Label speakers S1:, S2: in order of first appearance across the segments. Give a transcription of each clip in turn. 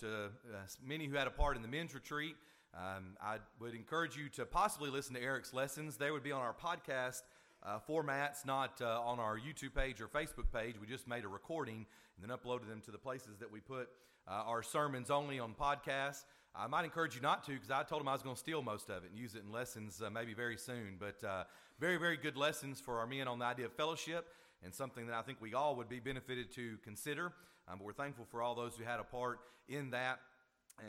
S1: to uh, many who had a part in the men's retreat. Um, I would encourage you to possibly listen to Eric's lessons. They would be on our podcast uh, formats, not uh, on our YouTube page or Facebook page. We just made a recording and then uploaded them to the places that we put uh, our sermons only on podcasts. I might encourage you not to because I told him I was going to steal most of it and use it in lessons uh, maybe very soon. But uh, very, very good lessons for our men on the idea of fellowship and something that I think we all would be benefited to consider. Um, but we're thankful for all those who had a part in that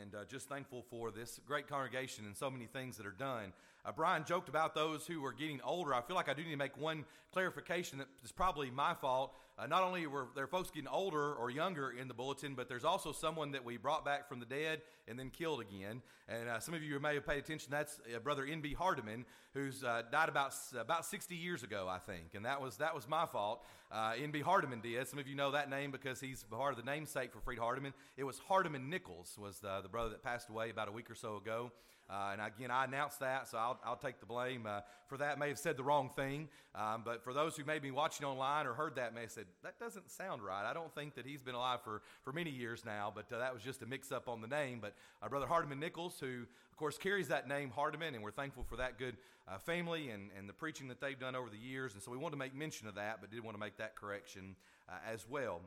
S1: and uh, just thankful for this great congregation and so many things that are done. Uh, Brian joked about those who are getting older. I feel like I do need to make one clarification that is probably my fault. Uh, not only were there folks getting older or younger in the bulletin, but there's also someone that we brought back from the dead and then killed again. And uh, some of you may have paid attention. That's uh, Brother N.B. Hardeman, who's uh, died about about 60 years ago, I think. And that was that was my fault. N.B. Hardeman did. Some of you know that name because he's part of the namesake for Freed Hardeman. It was Hardeman Nichols was the, the brother that passed away about a week or so ago. Uh, and again, I announced that, so I'll, I'll take the blame uh, for that. May have said the wrong thing, um, but for those who may be watching online or heard that, have said, that doesn't sound right. I don't think that he's been alive for, for many years now, but uh, that was just a mix up on the name. But our brother Hardeman Nichols, who, of course, carries that name, Hardeman, and we're thankful for that good uh, family and, and the preaching that they've done over the years. And so we wanted to make mention of that, but did want to make that correction uh, as well.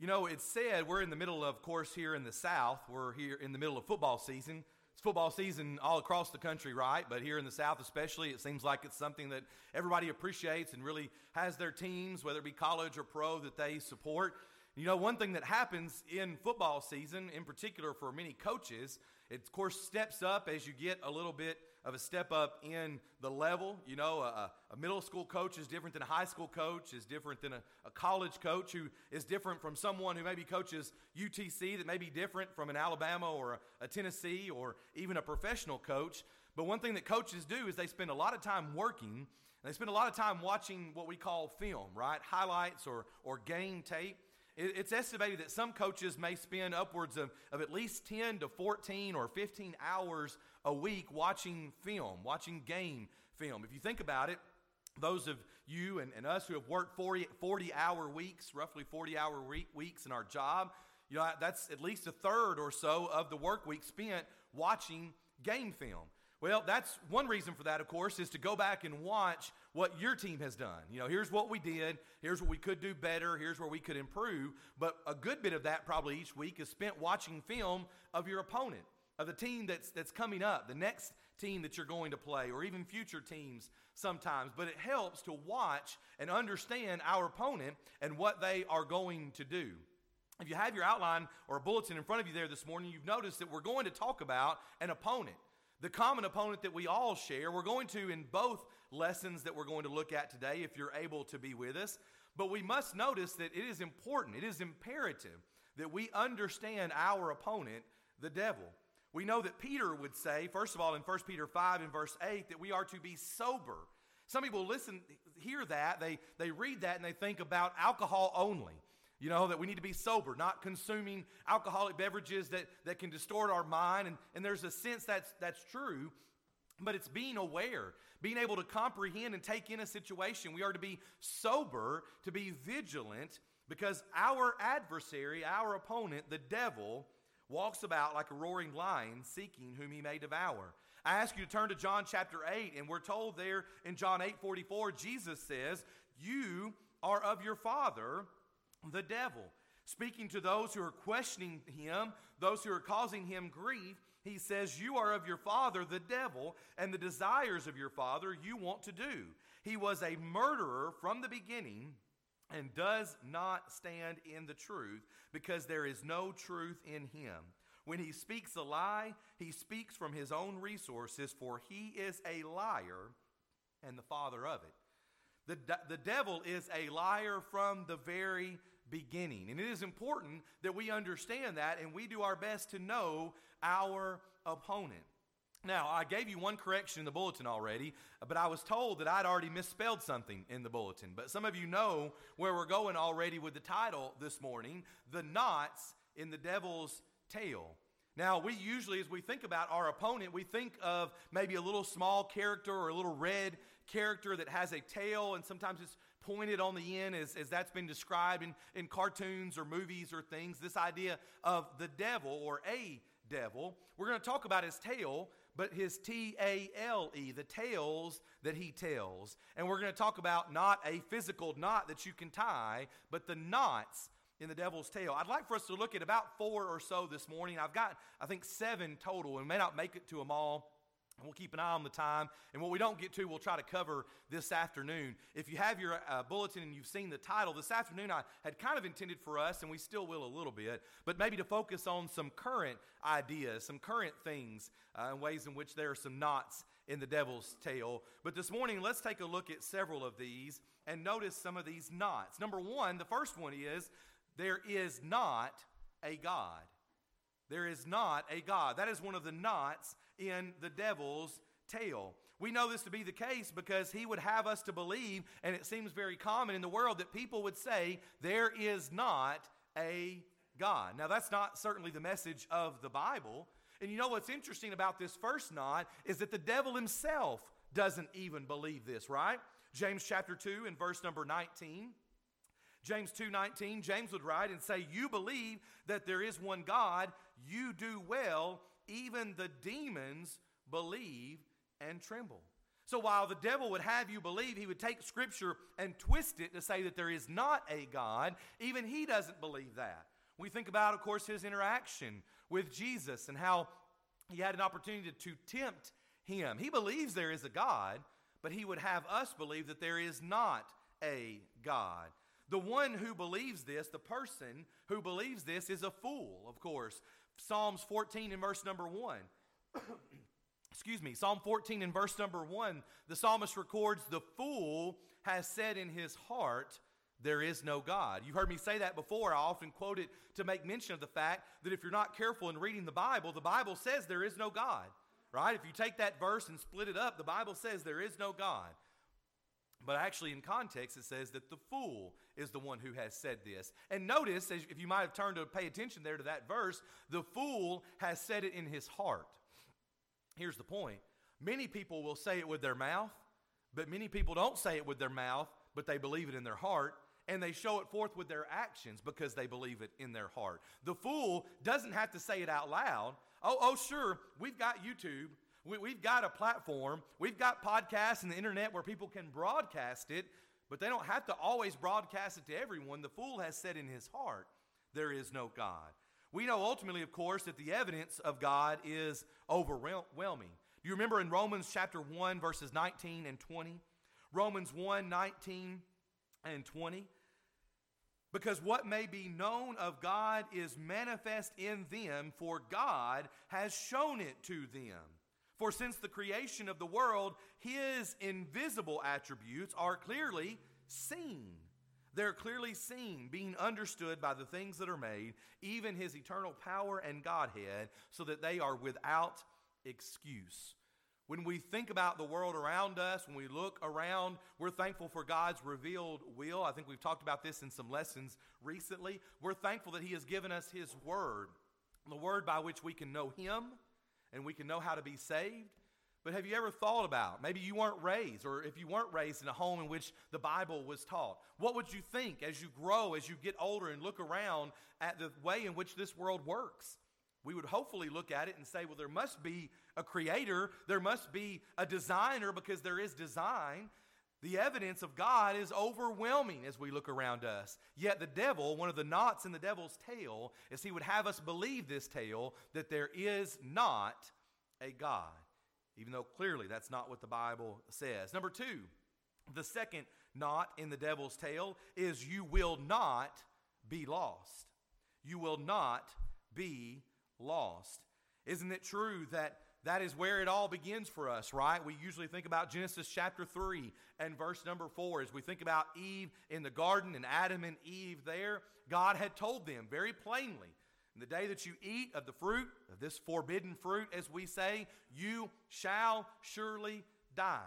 S1: You know, it's said we're in the middle of, of course, here in the South, we're here in the middle of football season. It's football season all across the country, right? But here in the South, especially, it seems like it's something that everybody appreciates and really has their teams, whether it be college or pro, that they support. You know, one thing that happens in football season, in particular for many coaches, it of course steps up as you get a little bit of a step up in the level. You know, a, a middle school coach is different than a high school coach, is different than a, a, college coach who is different from someone who maybe coaches UTC that may be different from an Alabama or a, a Tennessee or even a professional coach. But one thing that coaches do is they spend a lot of time working. And they spend a lot of time watching what we call film, right? Highlights or, or game tape. It's estimated that some coaches may spend upwards of, of at least 10 to 14 or 15 hours a week watching film, watching game film. If you think about it, those of you and, and us who have worked 40, 40 hour weeks, roughly 40 hour week, weeks in our job, you know, that's at least a third or so of the work week spent watching game film. Well, that's one reason for that, of course, is to go back and watch what your team has done. You know, here's what we did, here's what we could do better, here's where we could improve. But a good bit of that probably each week is spent watching film of your opponent, of the team that's that's coming up, the next team that you're going to play, or even future teams sometimes. But it helps to watch and understand our opponent and what they are going to do. If you have your outline or a bulletin in front of you there this morning, you've noticed that we're going to talk about an opponent the common opponent that we all share. We're going to, in both lessons that we're going to look at today, if you're able to be with us. But we must notice that it is important, it is imperative that we understand our opponent, the devil. We know that Peter would say, first of all, in 1 Peter 5 and verse 8, that we are to be sober. Some people listen, hear that, they, they read that, and they think about alcohol only. You know, that we need to be sober, not consuming alcoholic beverages that, that can distort our mind. And, and there's a sense that's, that's true, but it's being aware, being able to comprehend and take in a situation. We are to be sober, to be vigilant, because our adversary, our opponent, the devil, walks about like a roaring lion, seeking whom he may devour. I ask you to turn to John chapter 8, and we're told there in John 8 44, Jesus says, You are of your father the devil. Speaking to those who are questioning him, those who are causing him grief, he says, You are of your father, the devil, and the desires of your father you want to do. He was a murderer from the beginning and does not stand in the truth because there is no truth in him. When he speaks a lie, he speaks from his own resources, for he is a liar and the father of it. The, the devil is a liar from the very beginning. And it is important that we understand that and we do our best to know our opponent. Now, I gave you one correction in the bulletin already, but I was told that I'd already misspelled something in the bulletin. But some of you know where we're going already with the title this morning The Knots in the Devil's Tail. Now, we usually, as we think about our opponent, we think of maybe a little small character or a little red character that has a tail, and sometimes it's pointed on the end, as, as that's been described in, in cartoons or movies or things. This idea of the devil or a devil. We're going to talk about his tail, but his T A L E, the tails that he tells. And we're going to talk about not a physical knot that you can tie, but the knots in the devil's tail. I'd like for us to look at about four or so this morning. I've got, I think, seven total, and may not make it to them all. We'll keep an eye on the time. And what we don't get to, we'll try to cover this afternoon. If you have your uh, bulletin and you've seen the title, this afternoon I had kind of intended for us, and we still will a little bit, but maybe to focus on some current ideas, some current things, uh, and ways in which there are some knots in the devil's tail. But this morning, let's take a look at several of these and notice some of these knots. Number one, the first one is there is not a God. There is not a God. That is one of the knots in the devil's tail. We know this to be the case because he would have us to believe, and it seems very common in the world that people would say, There is not a God. Now, that's not certainly the message of the Bible. And you know what's interesting about this first knot is that the devil himself doesn't even believe this, right? James chapter 2 and verse number 19. James 2:19 James would write and say you believe that there is one God you do well even the demons believe and tremble. So while the devil would have you believe, he would take scripture and twist it to say that there is not a God, even he doesn't believe that. We think about, of course, his interaction with Jesus and how he had an opportunity to tempt him. He believes there is a God, but he would have us believe that there is not a God. The one who believes this, the person who believes this, is a fool, of course. Psalms 14 and verse number 1. Excuse me, Psalm 14 and verse number 1, the psalmist records, The fool has said in his heart, There is no God. You've heard me say that before. I often quote it to make mention of the fact that if you're not careful in reading the Bible, the Bible says there is no God, right? If you take that verse and split it up, the Bible says there is no God. But actually, in context, it says that the fool is the one who has said this. And notice, if you might have turned to pay attention there to that verse, the fool has said it in his heart. Here's the point many people will say it with their mouth, but many people don't say it with their mouth, but they believe it in their heart. And they show it forth with their actions because they believe it in their heart. The fool doesn't have to say it out loud. Oh, oh, sure, we've got YouTube we, have got a platform, we've got podcasts and the internet where people can broadcast it, but they don't have to always broadcast it to everyone. The fool has said in his heart, There is no God. We know ultimately, of course, that the evidence of God is overwhelming. Do you remember in Romans chapter 1, verses 19 and 20? Romans 1 19 and 20. Because what may be known of God is manifest in them, for God has shown it to them. For since the creation of the world, his invisible attributes are clearly seen. They're clearly seen, being understood by the things that are made, even his eternal power and Godhead, so that they are without excuse. When we think about the world around us, when we look around, we're thankful for God's revealed will. I think we've talked about this in some lessons recently. We're thankful that He has given us His Word, the Word by which we can know Him and we can know how to be saved. But have you ever thought about, maybe you weren't raised, or if you weren't raised in a home in which the Bible was taught, what would you think as you grow, as you get older, and look around at the way in which this world works? We would hopefully look at it and say, well, there must be a creator, there must be a designer because there is design. The evidence of God is overwhelming as we look around us. Yet the devil, one of the knots in the devil's tail, is he would have us believe this tale that there is not a God, even though clearly that's not what the Bible says. Number two, the second knot in the devil's tail is you will not be lost. You will not be lost. Isn't it true that that is where it all begins for us, right? We usually think about Genesis chapter 3 and verse number 4 as we think about Eve in the garden and Adam and Eve there. God had told them very plainly in the day that you eat of the fruit, of this forbidden fruit, as we say, you shall surely die.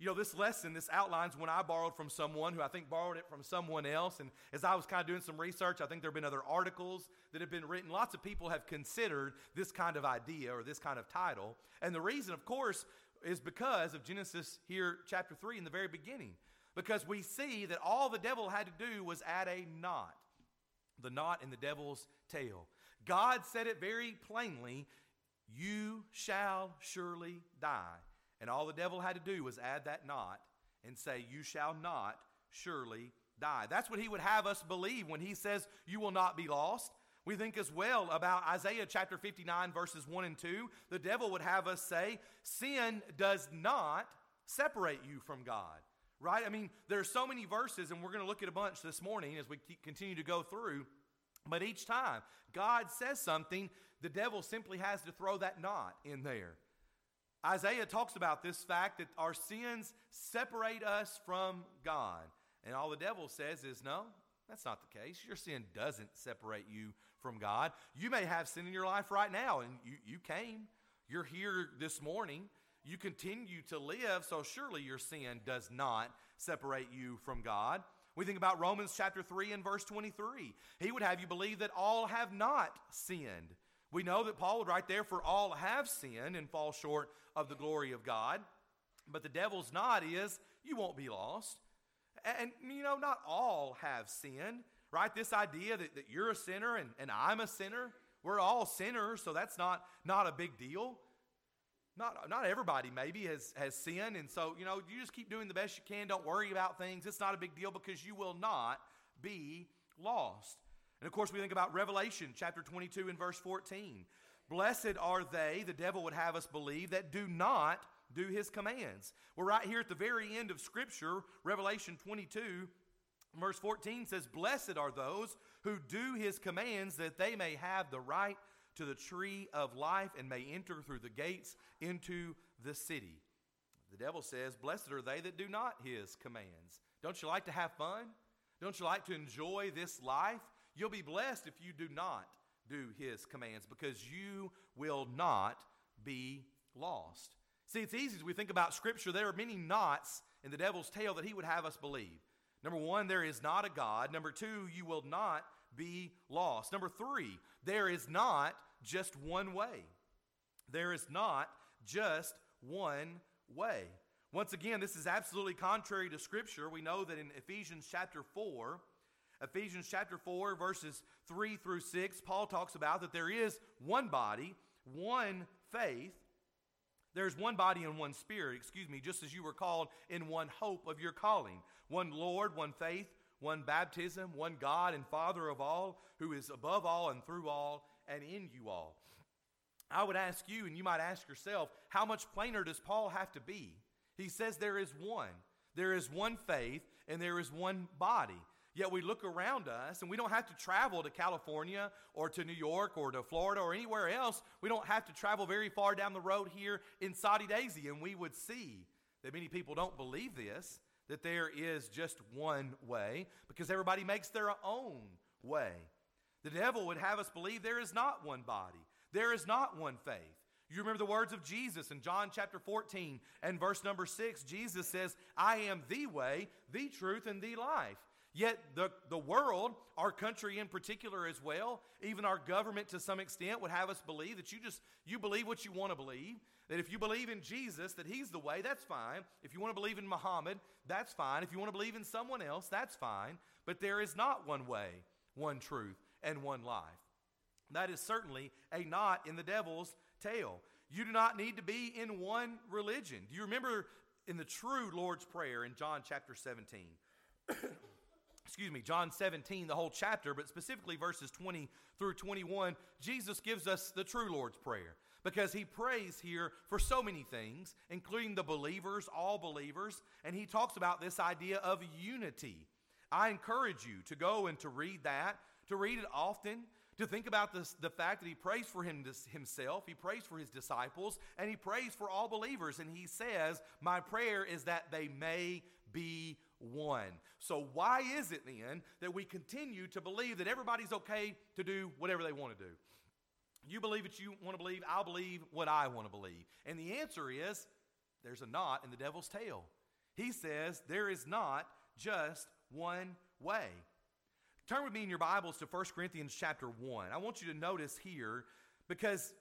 S1: You know, this lesson, this outlines when I borrowed from someone who I think borrowed it from someone else. And as I was kind of doing some research, I think there have been other articles that have been written. Lots of people have considered this kind of idea or this kind of title. And the reason, of course, is because of Genesis here, chapter 3, in the very beginning. Because we see that all the devil had to do was add a knot, the knot in the devil's tail. God said it very plainly You shall surely die. And all the devil had to do was add that knot and say, You shall not surely die. That's what he would have us believe when he says, You will not be lost. We think as well about Isaiah chapter 59, verses 1 and 2. The devil would have us say, Sin does not separate you from God. Right? I mean, there are so many verses, and we're going to look at a bunch this morning as we continue to go through. But each time God says something, the devil simply has to throw that knot in there. Isaiah talks about this fact that our sins separate us from God. And all the devil says is, no, that's not the case. Your sin doesn't separate you from God. You may have sin in your life right now, and you, you came. You're here this morning. You continue to live, so surely your sin does not separate you from God. We think about Romans chapter 3 and verse 23. He would have you believe that all have not sinned. We know that Paul would write there, for all have sinned and fall short of the glory of God. But the devil's not is, you won't be lost. And, you know, not all have sinned, right? This idea that, that you're a sinner and, and I'm a sinner, we're all sinners, so that's not, not a big deal. Not, not everybody maybe has, has sinned, and so, you know, you just keep doing the best you can. Don't worry about things. It's not a big deal because you will not be lost. And of course, we think about Revelation chapter 22 and verse 14. Blessed are they, the devil would have us believe, that do not do his commands. We're right here at the very end of Scripture, Revelation 22, verse 14 says, Blessed are those who do his commands, that they may have the right to the tree of life and may enter through the gates into the city. The devil says, Blessed are they that do not his commands. Don't you like to have fun? Don't you like to enjoy this life? You'll be blessed if you do not do his commands because you will not be lost. See, it's easy as we think about Scripture, there are many knots in the devil's tail that he would have us believe. Number one, there is not a God. Number two, you will not be lost. Number three, there is not just one way. There is not just one way. Once again, this is absolutely contrary to Scripture. We know that in Ephesians chapter 4, Ephesians chapter 4, verses 3 through 6, Paul talks about that there is one body, one faith. There's one body and one spirit, excuse me, just as you were called in one hope of your calling. One Lord, one faith, one baptism, one God and Father of all, who is above all and through all and in you all. I would ask you, and you might ask yourself, how much plainer does Paul have to be? He says there is one. There is one faith and there is one body. Yet we look around us and we don't have to travel to California or to New York or to Florida or anywhere else. We don't have to travel very far down the road here in Soddy-Daisy and we would see that many people don't believe this, that there is just one way because everybody makes their own way. The devil would have us believe there is not one body, there is not one faith. You remember the words of Jesus in John chapter 14 and verse number 6. Jesus says, I am the way, the truth, and the life. Yet the, the world, our country in particular as well, even our government to some extent would have us believe that you just you believe what you want to believe. That if you believe in Jesus, that he's the way, that's fine. If you want to believe in Muhammad, that's fine. If you want to believe in someone else, that's fine. But there is not one way, one truth, and one life. That is certainly a knot in the devil's tail. You do not need to be in one religion. Do you remember in the true Lord's Prayer in John chapter 17? Excuse me, John 17, the whole chapter, but specifically verses 20 through 21, Jesus gives us the true Lord's Prayer because he prays here for so many things, including the believers, all believers, and he talks about this idea of unity. I encourage you to go and to read that, to read it often, to think about this, the fact that he prays for him, himself, he prays for his disciples, and he prays for all believers. And he says, My prayer is that they may be one. So, why is it then that we continue to believe that everybody's okay to do whatever they want to do? You believe what you want to believe, I'll believe what I want to believe. And the answer is there's a knot in the devil's tail. He says there is not just one way. Turn with me in your Bibles to 1 Corinthians chapter 1. I want you to notice here because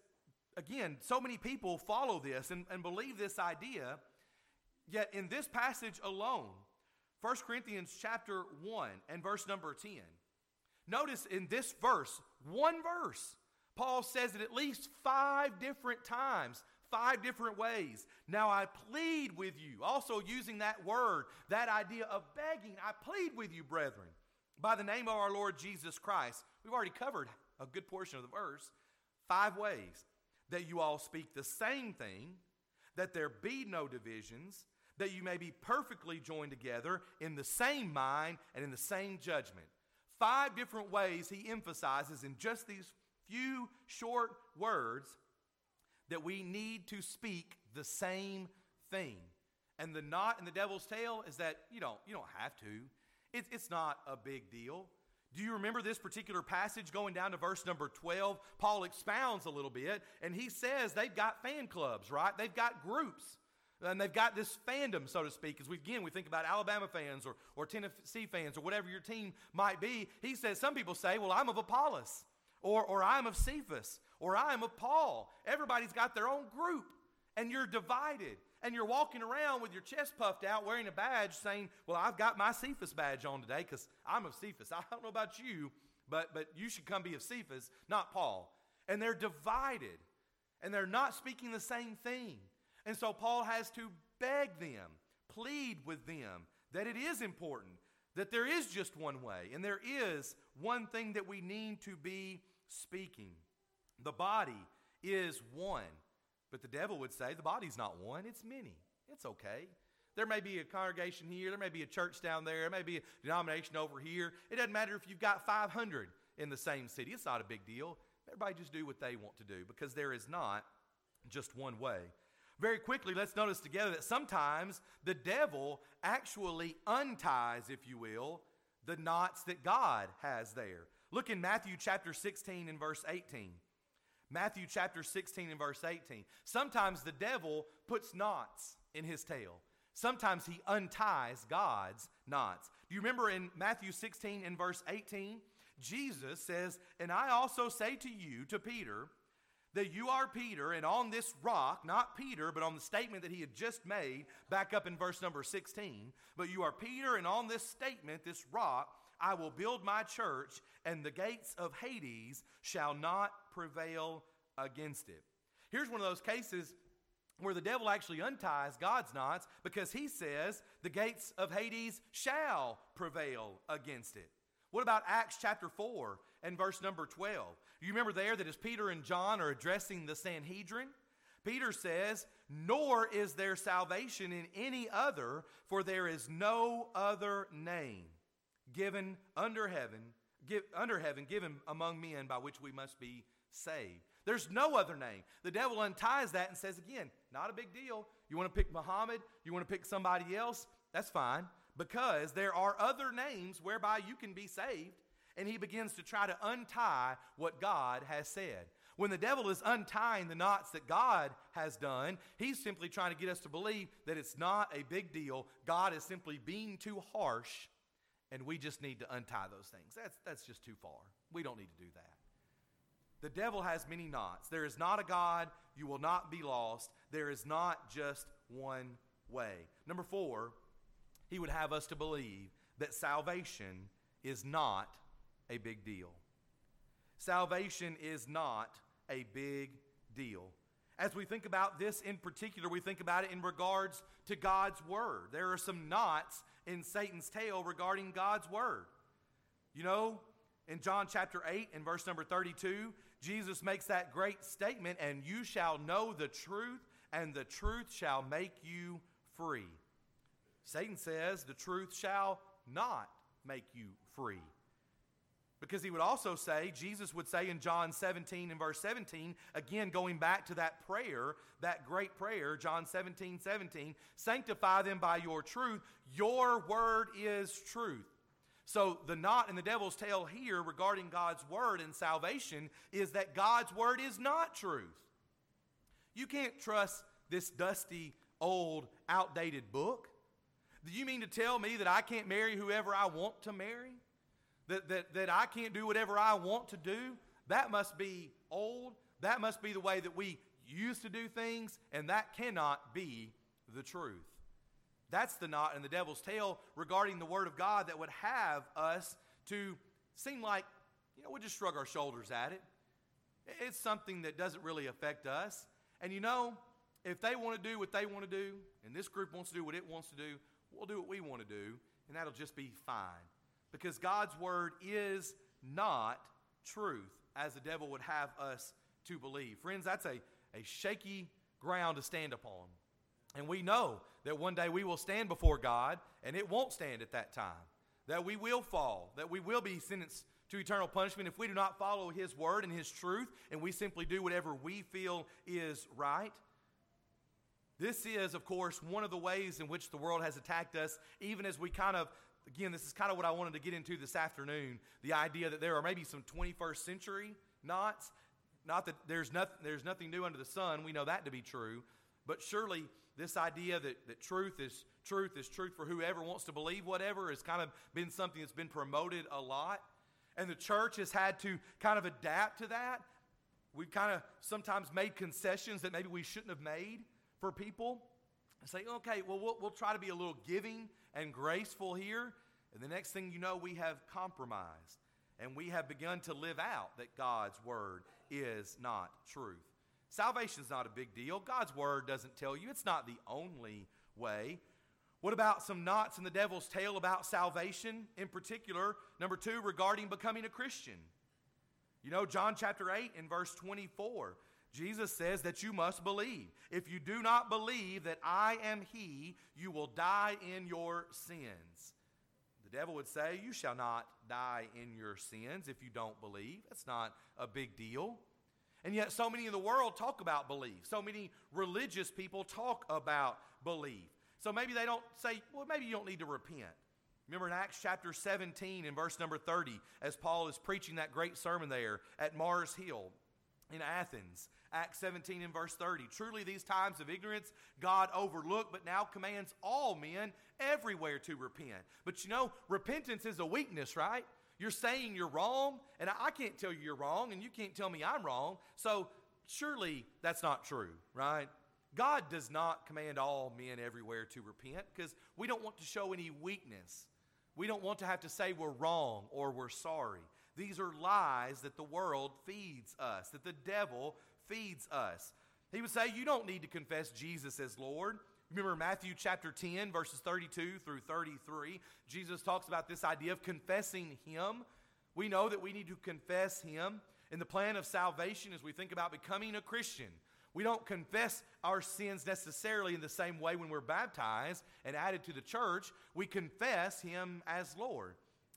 S1: again, so many people follow this and, and believe this idea. Yet in this passage alone, 1 Corinthians chapter 1 and verse number 10, notice in this verse, one verse, Paul says it at least five different times, five different ways. Now I plead with you, also using that word, that idea of begging, I plead with you, brethren, by the name of our Lord Jesus Christ. We've already covered a good portion of the verse. Five ways that you all speak the same thing, that there be no divisions, that you may be perfectly joined together in the same mind and in the same judgment. Five different ways he emphasizes in just these few short words that we need to speak the same thing. And the knot in the devil's tail is that you don't, you don't have to. It's, it's not a big deal. Do you remember this particular passage going down to verse number 12? Paul expounds a little bit, and he says they've got fan clubs, right? They've got groups. And they've got this fandom, so to speak, as we again we think about Alabama fans or, or Tennessee fans or whatever your team might be. He says some people say, Well, I'm of Apollos, or, or I'm of Cephas, or I'm of Paul. Everybody's got their own group, and you're divided and you're walking around with your chest puffed out wearing a badge saying, Well, I've got my Cephas badge on today because I'm of Cephas. I don't know about you, but, but you should come be of Cephas, not Paul. And they're divided and they're not speaking the same thing. And so Paul has to beg them, plead with them that it is important, that there is just one way, and there is one thing that we need to be speaking. The body is one. But the devil would say the body's not one, it's many. It's okay. There may be a congregation here, there may be a church down there, there may be a denomination over here. It doesn't matter if you've got 500 in the same city, it's not a big deal. Everybody just do what they want to do because there is not just one way. Very quickly, let's notice together that sometimes the devil actually unties, if you will, the knots that God has there. Look in Matthew chapter 16 and verse 18. Matthew chapter 16 and verse 18. Sometimes the devil puts knots in his tail. Sometimes he unties God's knots. Do you remember in Matthew 16 and verse 18? Jesus says, And I also say to you, to Peter, that you are Peter, and on this rock, not Peter, but on the statement that he had just made back up in verse number 16, but you are Peter, and on this statement, this rock, I will build my church, and the gates of Hades shall not prevail against it. Here's one of those cases where the devil actually unties God's knots because he says the gates of Hades shall prevail against it. What about Acts chapter 4 and verse number 12? You remember there that as Peter and John are addressing the Sanhedrin, Peter says, Nor is there salvation in any other, for there is no other name given under heaven, give, under heaven given among men by which we must be saved. There's no other name. The devil unties that and says, again, not a big deal. You want to pick Muhammad? You want to pick somebody else? That's fine. Because there are other names whereby you can be saved. And he begins to try to untie what God has said. When the devil is untying the knots that God has done, he's simply trying to get us to believe that it's not a big deal. God is simply being too harsh, and we just need to untie those things. That's, that's just too far. We don't need to do that. The devil has many knots. There is not a God. You will not be lost. There is not just one way. Number four, he would have us to believe that salvation is not a big deal. Salvation is not a big deal. As we think about this in particular, we think about it in regards to God's Word. There are some knots in Satan's tail regarding God's Word. You know, in John chapter 8 and verse number 32, Jesus makes that great statement, and you shall know the truth, and the truth shall make you free. Satan says the truth shall not make you free. Because he would also say, Jesus would say in John 17 and verse 17, again going back to that prayer, that great prayer, John 17, 17, sanctify them by your truth. Your word is truth. So, the knot in the devil's tail here regarding God's word and salvation is that God's word is not truth. You can't trust this dusty, old, outdated book. Do you mean to tell me that I can't marry whoever I want to marry? That, that, that I can't do whatever I want to do? That must be old. That must be the way that we used to do things, and that cannot be the truth. That's the knot in the devil's tail regarding the Word of God that would have us to seem like, you know, we just shrug our shoulders at it. It's something that doesn't really affect us. And you know, if they want to do what they want to do, and this group wants to do what it wants to do, we'll do what we want to do, and that'll just be fine. Because God's Word is not truth, as the devil would have us to believe. Friends, that's a, a shaky ground to stand upon. And we know that one day we will stand before God, and it won't stand at that time. That we will fall, that we will be sentenced to eternal punishment if we do not follow His word and His truth, and we simply do whatever we feel is right. This is, of course, one of the ways in which the world has attacked us, even as we kind of, again, this is kind of what I wanted to get into this afternoon the idea that there are maybe some 21st century knots. Not that there's nothing, there's nothing new under the sun, we know that to be true, but surely this idea that, that truth is truth is truth for whoever wants to believe whatever has kind of been something that's been promoted a lot. And the church has had to kind of adapt to that. We've kind of sometimes made concessions that maybe we shouldn't have made for people. And say, okay, well, well, we'll try to be a little giving and graceful here. And the next thing you know, we have compromised. And we have begun to live out that God's word is not truth. Salvation is not a big deal. God's word doesn't tell you, it's not the only way. What about some knots in the devil's tail about salvation in particular? Number two, regarding becoming a Christian. You know, John chapter 8 and verse 24, Jesus says that you must believe. If you do not believe that I am He, you will die in your sins. The devil would say, You shall not die in your sins if you don't believe. That's not a big deal. And yet, so many in the world talk about belief. So many religious people talk about belief. So maybe they don't say, well, maybe you don't need to repent. Remember in Acts chapter 17 in verse number 30, as Paul is preaching that great sermon there at Mars Hill in Athens. Acts 17 and verse 30. Truly, these times of ignorance God overlooked, but now commands all men everywhere to repent. But you know, repentance is a weakness, right? You're saying you're wrong, and I can't tell you you're wrong, and you can't tell me I'm wrong. So surely that's not true, right? God does not command all men everywhere to repent because we don't want to show any weakness. We don't want to have to say we're wrong or we're sorry. These are lies that the world feeds us, that the devil feeds us. He would say, You don't need to confess Jesus as Lord. Remember Matthew chapter 10, verses 32 through 33. Jesus talks about this idea of confessing Him. We know that we need to confess Him. In the plan of salvation, as we think about becoming a Christian, we don't confess our sins necessarily in the same way when we're baptized and added to the church. We confess Him as Lord.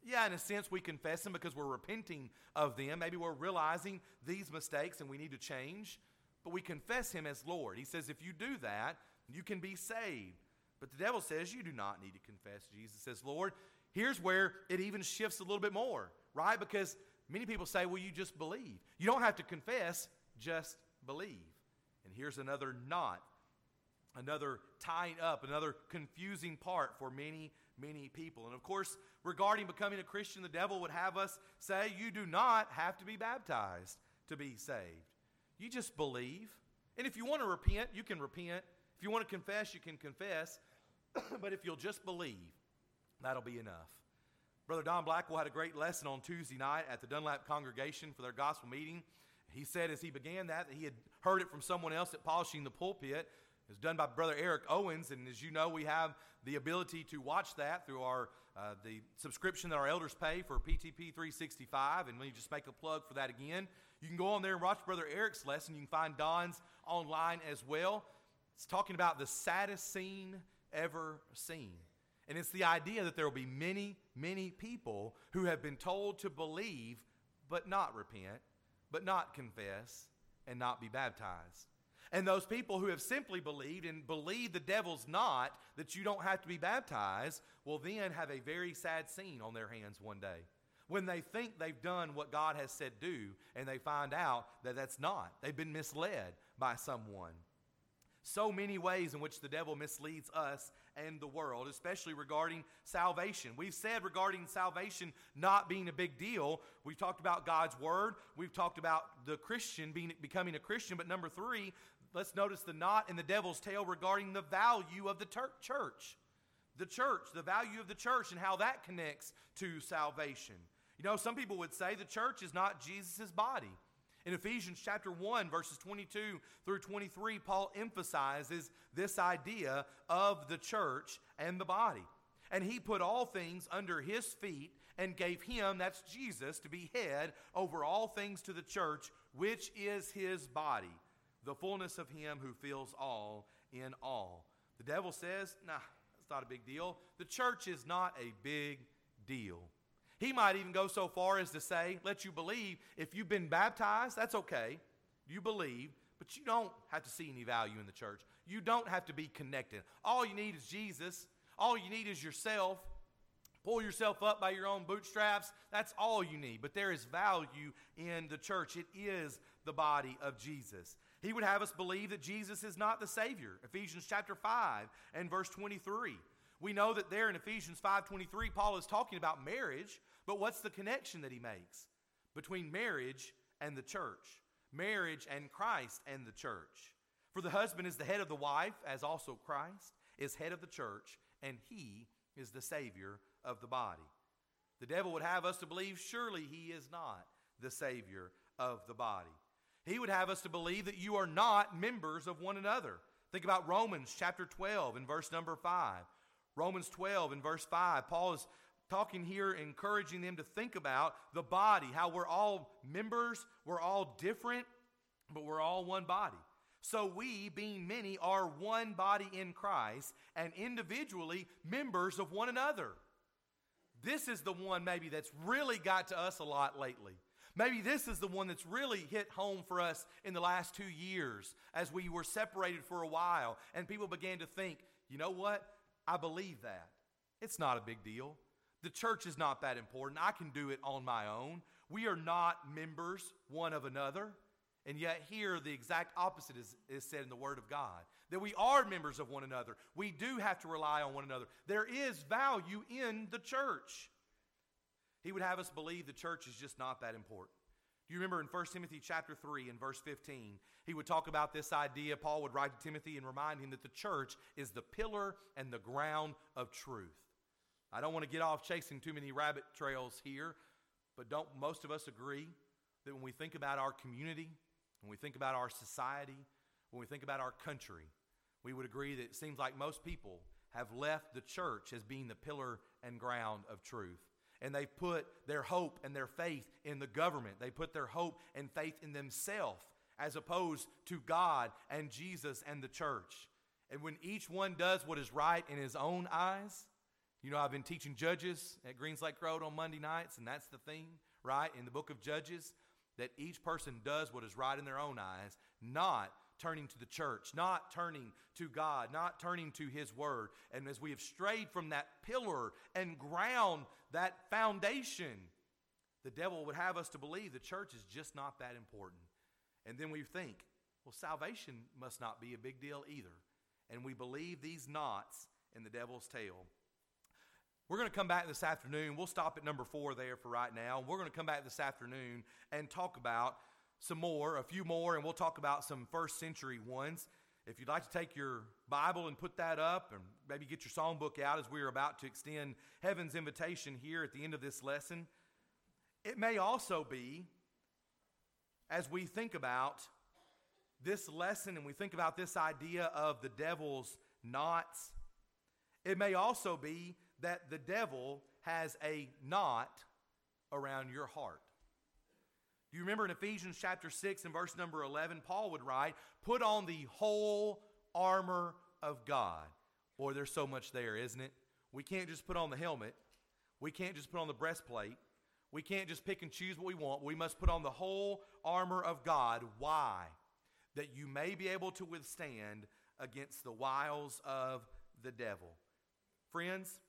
S1: Yeah, in a sense, we confess Him because we're repenting of them. Maybe we're realizing these mistakes and we need to change. But we confess Him as Lord. He says, if you do that, you can be saved. But the devil says you do not need to confess Jesus says, Lord. Here's where it even shifts a little bit more, right? Because many people say, well, you just believe. You don't have to confess, just believe. And here's another knot, another tying up, another confusing part for many, many people. And of course, regarding becoming a Christian, the devil would have us say, you do not have to be baptized to be saved. You just believe. And if you want to repent, you can repent. If you want to confess, you can confess. but if you'll just believe, that'll be enough. Brother Don Blackwell had a great lesson on Tuesday night at the Dunlap congregation for their gospel meeting. He said as he began that, that he had heard it from someone else at Polishing the Pulpit. It was done by Brother Eric Owens, and as you know, we have the ability to watch that through our uh, the subscription that our elders pay for PTP 365. And let me just make a plug for that again. You can go on there and watch Brother Eric's lesson. You can find Don's online as well. It's talking about the saddest scene ever seen. And it's the idea that there will be many, many people who have been told to believe but not repent, but not confess, and not be baptized. And those people who have simply believed and believe the devil's not, that you don't have to be baptized, will then have a very sad scene on their hands one day. When they think they've done what God has said do, and they find out that that's not. They've been misled by someone. so many ways in which the devil misleads us and the world, especially regarding salvation. We've said regarding salvation not being a big deal. We've talked about God's word. We've talked about the Christian being becoming a Christian. But number three, let's notice the knot in the devil's tail regarding the value of the ter- church. The church, the value of the church, and how that connects to salvation. You know, some people would say the church is not Jesus' body. In Ephesians chapter 1, verses 22 through 23, Paul emphasizes this idea of the church and the body. And he put all things under his feet and gave him, that's Jesus, to be head over all things to the church, which is his body, the fullness of him who fills all in all. The devil says, nah, that's not a big deal. The church is not a big deal. He might even go so far as to say, let you believe if you've been baptized, that's okay. You believe, but you don't have to see any value in the church. You don't have to be connected. All you need is Jesus. All you need is yourself. Pull yourself up by your own bootstraps. That's all you need. But there is value in the church. It is the body of Jesus. He would have us believe that Jesus is not the Savior. Ephesians chapter 5 and verse 23. We know that there in Ephesians 5:23 Paul is talking about marriage, but what's the connection that he makes between marriage and the church? Marriage and Christ and the church. For the husband is the head of the wife, as also Christ is head of the church, and he is the savior of the body. The devil would have us to believe surely he is not the savior of the body. He would have us to believe that you are not members of one another. Think about Romans chapter 12 and verse number 5. Romans 12 and verse 5, Paul is talking here, encouraging them to think about the body, how we're all members, we're all different, but we're all one body. So we, being many, are one body in Christ and individually members of one another. This is the one maybe that's really got to us a lot lately. Maybe this is the one that's really hit home for us in the last two years as we were separated for a while and people began to think, you know what? I believe that. It's not a big deal. The church is not that important. I can do it on my own. We are not members one of another. And yet, here, the exact opposite is, is said in the Word of God that we are members of one another. We do have to rely on one another. There is value in the church. He would have us believe the church is just not that important. Do you remember in 1 Timothy chapter 3 and verse 15, he would talk about this idea. Paul would write to Timothy and remind him that the church is the pillar and the ground of truth. I don't want to get off chasing too many rabbit trails here, but don't most of us agree that when we think about our community, when we think about our society, when we think about our country, we would agree that it seems like most people have left the church as being the pillar and ground of truth and they put their hope and their faith in the government. They put their hope and faith in themselves as opposed to God and Jesus and the church. And when each one does what is right in his own eyes, you know, I've been teaching Judges at Greens Lake Road on Monday nights, and that's the theme, right, in the book of Judges, that each person does what is right in their own eyes, not turning to the church, not turning to God, not turning to His Word. And as we have strayed from that pillar and ground, that foundation, the devil would have us to believe the church is just not that important. And then we think, well, salvation must not be a big deal either. And we believe these knots in the devil's tail. We're going to come back this afternoon. We'll stop at number four there for right now. We're going to come back this afternoon and talk about some more, a few more, and we'll talk about some first century ones. If you'd like to take your Bible and put that up, and maybe get your songbook out as we are about to extend heaven's invitation here at the end of this lesson, it may also be, as we think about this lesson and we think about this idea of the devil's knots, it may also be that the devil has a knot around your heart. Do you remember in Ephesians chapter 6 and verse number 11, Paul would write, Put on the whole armor of God. Boy, there's so much there, isn't it? We can't just put on the helmet. We can't just put on the breastplate. We can't just pick and choose what we want. We must put on the whole armor of God. Why? That you may be able to withstand against the wiles of the devil. Friends,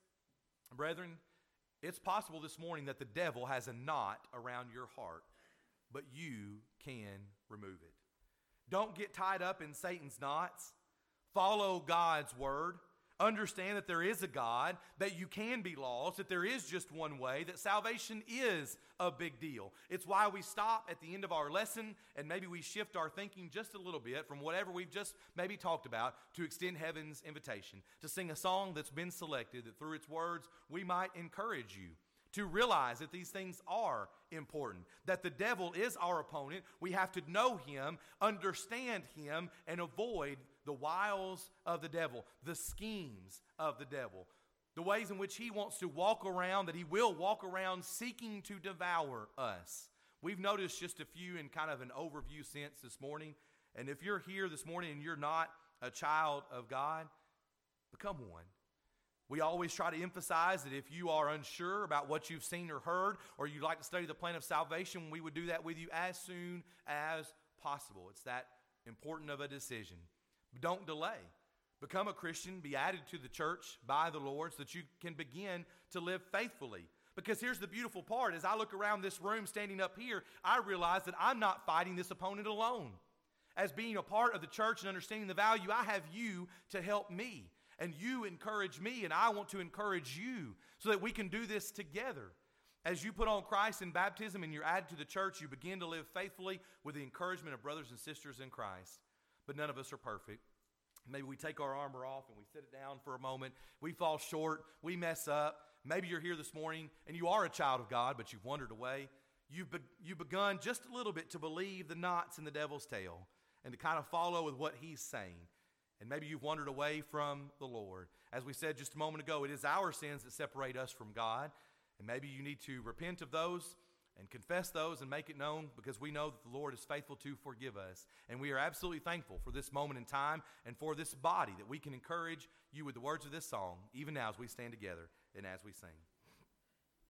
S1: brethren, it's possible this morning that the devil has a knot around your heart but you can remove it. Don't get tied up in Satan's knots. follow God's word, understand that there is a God, that you can be lost, that there is just one way, that salvation is a big deal. It's why we stop at the end of our lesson and maybe we shift our thinking just a little bit from whatever we've just maybe talked about to extend heaven's invitation, to sing a song that's been selected, that through its words we might encourage you to realize that these things are important, that the devil is our opponent. We have to know him, understand him, and avoid the wiles of the devil, the schemes of the devil, the ways in which he wants to walk around, that he will walk around seeking to devour us. We've noticed just a few in kind of an overview sense this morning. And if you're here this morning and you're not a child of God, become one. We always try to emphasize that if you are unsure about what you've seen or heard, or you'd like to study the plan of salvation, we would do that with you as soon as possible. It's that important of a decision. Don't delay. Become a Christian, be added to the church by the Lord so that you can begin to live faithfully. Because here's the beautiful part as I look around this room standing up here, I realize that I'm not fighting this opponent alone. As being a part of the church and understanding the value, I have you to help me. And you encourage me, and I want to encourage you so that we can do this together. As you put on Christ in baptism and you're added to the church, you begin to live faithfully with the encouragement of brothers and sisters in Christ. But none of us are perfect. Maybe we take our armor off and we sit it down for a moment. We fall short. We mess up. Maybe you're here this morning and you are a child of God, but you've wandered away. You've, be- you've begun just a little bit to believe the knots in the devil's tail and to kind of follow with what he's saying. And maybe you've wandered away from the Lord. As we said just a moment ago, it is our sins that separate us from God. And maybe you need to repent of those and confess those and make it known because we know that the Lord is faithful to forgive us. And we are absolutely thankful for this moment in time and for this body that we can encourage you with the words of this song, even now as we stand together and as we sing.